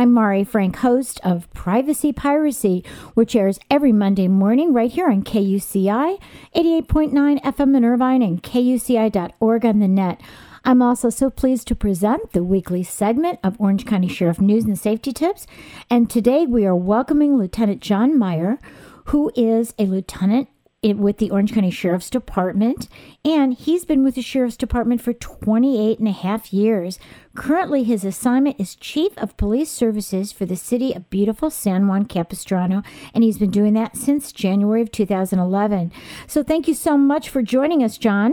I'm Mari Frank, host of Privacy Piracy, which airs every Monday morning right here on KUCI 88.9 FM in Irvine and KUCI.org on the net. I'm also so pleased to present the weekly segment of Orange County Sheriff News and Safety Tips. And today we are welcoming Lieutenant John Meyer, who is a lieutenant with the Orange County Sheriff's Department, and he's been with the Sheriff's Department for 28 and a half years. Currently, his assignment is Chief of Police Services for the city of beautiful San Juan Capistrano, and he's been doing that since January of 2011. So, thank you so much for joining us, John.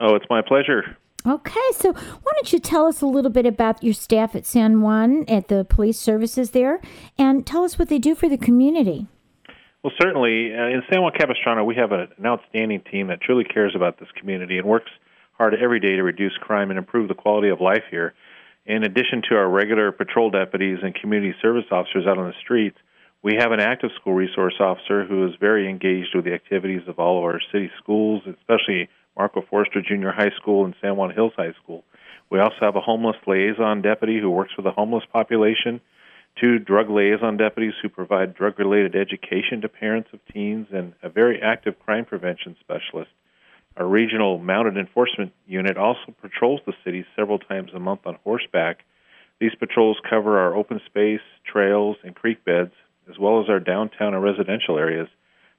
Oh, it's my pleasure. Okay, so why don't you tell us a little bit about your staff at San Juan at the police services there and tell us what they do for the community? Well, certainly. Uh, in San Juan Capistrano, we have a, an outstanding team that truly cares about this community and works hard every day to reduce crime and improve the quality of life here. In addition to our regular patrol deputies and community service officers out on the streets, we have an active school resource officer who is very engaged with the activities of all of our city schools, especially Marco Forster Junior High School and San Juan Hills High School. We also have a homeless liaison deputy who works with the homeless population two drug liaison deputies who provide drug related education to parents of teens, and a very active crime prevention specialist. Our regional mounted enforcement unit also patrols the city several times a month on horseback. These patrols cover our open space, trails, and creek beds, as well as our downtown and residential areas.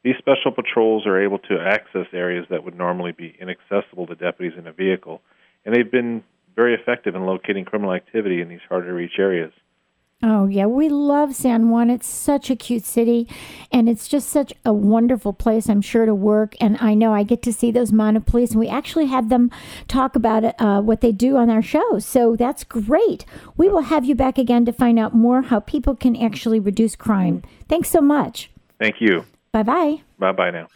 These special patrols are able to access areas that would normally be inaccessible to deputies in a vehicle, and they've been very effective in locating criminal activity in these hard to reach areas. Oh, yeah. We love San Juan. It's such a cute city and it's just such a wonderful place, I'm sure, to work. And I know I get to see those mounted police, and we actually had them talk about it, uh, what they do on our show. So that's great. We will have you back again to find out more how people can actually reduce crime. Thanks so much. Thank you. Bye bye. Bye bye now.